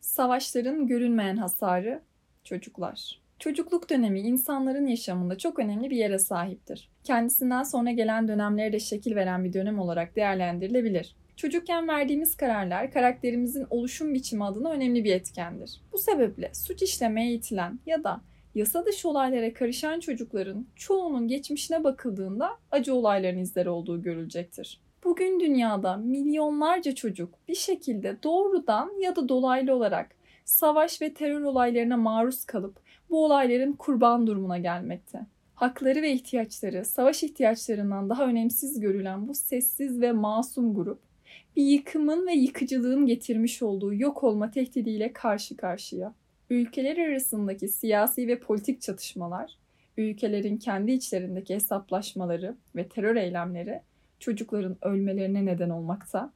Savaşların görünmeyen hasarı çocuklar. Çocukluk dönemi insanların yaşamında çok önemli bir yere sahiptir. Kendisinden sonra gelen dönemlere de şekil veren bir dönem olarak değerlendirilebilir. Çocukken verdiğimiz kararlar karakterimizin oluşum biçimi adına önemli bir etkendir. Bu sebeple suç işlemeye itilen ya da yasa dışı olaylara karışan çocukların çoğunun geçmişine bakıldığında acı olayların izleri olduğu görülecektir. Bugün dünyada milyonlarca çocuk bir şekilde doğrudan ya da dolaylı olarak savaş ve terör olaylarına maruz kalıp bu olayların kurban durumuna gelmekte. Hakları ve ihtiyaçları savaş ihtiyaçlarından daha önemsiz görülen bu sessiz ve masum grup bir yıkımın ve yıkıcılığın getirmiş olduğu yok olma tehdidiyle karşı karşıya. Ülkeler arasındaki siyasi ve politik çatışmalar, ülkelerin kendi içlerindeki hesaplaşmaları ve terör eylemleri çocukların ölmelerine neden olmakta,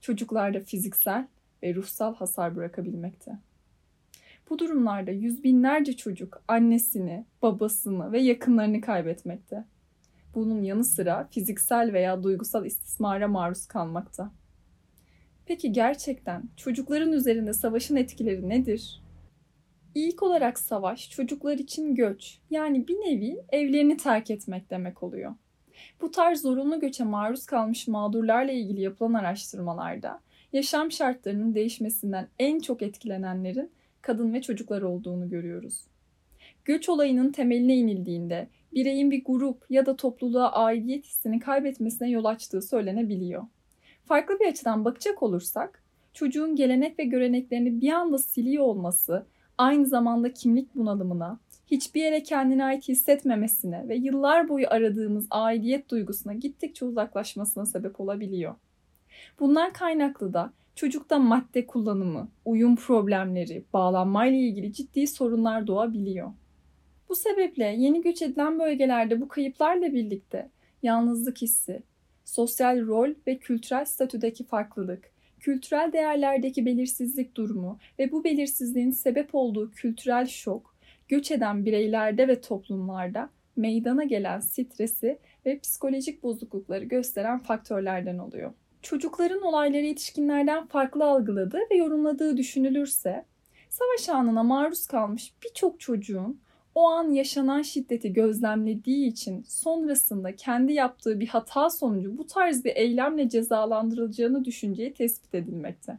çocuklarda fiziksel ve ruhsal hasar bırakabilmekte. Bu durumlarda yüz binlerce çocuk annesini, babasını ve yakınlarını kaybetmekte. Bunun yanı sıra fiziksel veya duygusal istismara maruz kalmakta. Peki gerçekten çocukların üzerinde savaşın etkileri nedir? İlk olarak savaş çocuklar için göç yani bir nevi evlerini terk etmek demek oluyor. Bu tarz zorunlu göçe maruz kalmış mağdurlarla ilgili yapılan araştırmalarda yaşam şartlarının değişmesinden en çok etkilenenlerin kadın ve çocuklar olduğunu görüyoruz. Göç olayının temeline inildiğinde bireyin bir grup ya da topluluğa aidiyet hissini kaybetmesine yol açtığı söylenebiliyor. Farklı bir açıdan bakacak olursak, çocuğun gelenek ve göreneklerini bir anda siliyor olması aynı zamanda kimlik bunalımına, hiçbir yere kendine ait hissetmemesine ve yıllar boyu aradığımız aidiyet duygusuna gittikçe uzaklaşmasına sebep olabiliyor. Bundan kaynaklı da çocukta madde kullanımı, uyum problemleri, bağlanmayla ilgili ciddi sorunlar doğabiliyor. Bu sebeple yeni göç edilen bölgelerde bu kayıplarla birlikte yalnızlık hissi, sosyal rol ve kültürel statüdeki farklılık, kültürel değerlerdeki belirsizlik durumu ve bu belirsizliğin sebep olduğu kültürel şok, göç eden bireylerde ve toplumlarda meydana gelen stresi ve psikolojik bozuklukları gösteren faktörlerden oluyor. Çocukların olayları yetişkinlerden farklı algıladığı ve yorumladığı düşünülürse, savaş anına maruz kalmış birçok çocuğun o an yaşanan şiddeti gözlemlediği için sonrasında kendi yaptığı bir hata sonucu bu tarz bir eylemle cezalandırılacağını düşünceyi tespit edilmekte.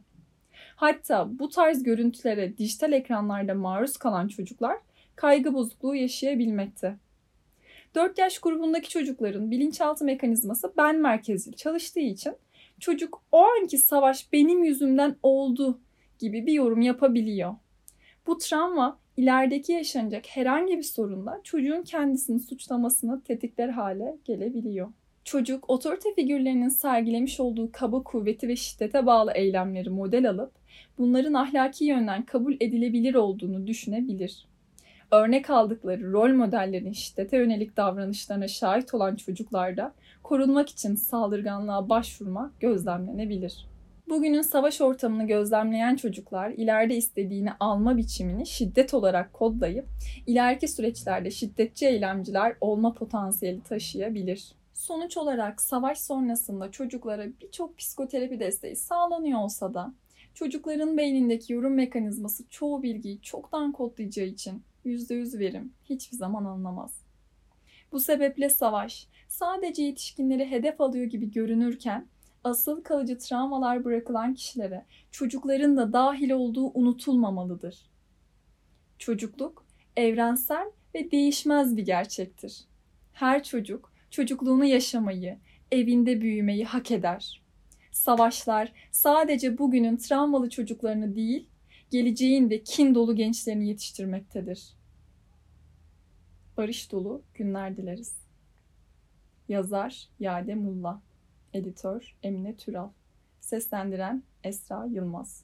Hatta bu tarz görüntülere dijital ekranlarda maruz kalan çocuklar kaygı bozukluğu yaşayabilmekte. 4 yaş grubundaki çocukların bilinçaltı mekanizması ben merkezli çalıştığı için çocuk o anki savaş benim yüzümden oldu gibi bir yorum yapabiliyor. Bu travma ilerideki yaşanacak herhangi bir sorunda çocuğun kendisini suçlamasını tetikler hale gelebiliyor. Çocuk otorite figürlerinin sergilemiş olduğu kaba kuvveti ve şiddete bağlı eylemleri model alıp bunların ahlaki yönden kabul edilebilir olduğunu düşünebilir. Örnek aldıkları rol modellerin şiddete yönelik davranışlarına şahit olan çocuklarda korunmak için saldırganlığa başvurma gözlemlenebilir. Bugünün savaş ortamını gözlemleyen çocuklar ileride istediğini alma biçimini şiddet olarak kodlayıp ileriki süreçlerde şiddetçi eylemciler olma potansiyeli taşıyabilir. Sonuç olarak savaş sonrasında çocuklara birçok psikoterapi desteği sağlanıyor olsa da çocukların beynindeki yorum mekanizması çoğu bilgiyi çoktan kodlayacağı için %100 verim hiçbir zaman anlamaz. Bu sebeple savaş sadece yetişkinleri hedef alıyor gibi görünürken asıl kalıcı travmalar bırakılan kişilere çocukların da dahil olduğu unutulmamalıdır. Çocukluk evrensel ve değişmez bir gerçektir. Her çocuk çocukluğunu yaşamayı, evinde büyümeyi hak eder. Savaşlar sadece bugünün travmalı çocuklarını değil, geleceğin de kin dolu gençlerini yetiştirmektedir. Barış dolu günler dileriz. Yazar Yade Mulla Editör Emine Türal. Seslendiren Esra Yılmaz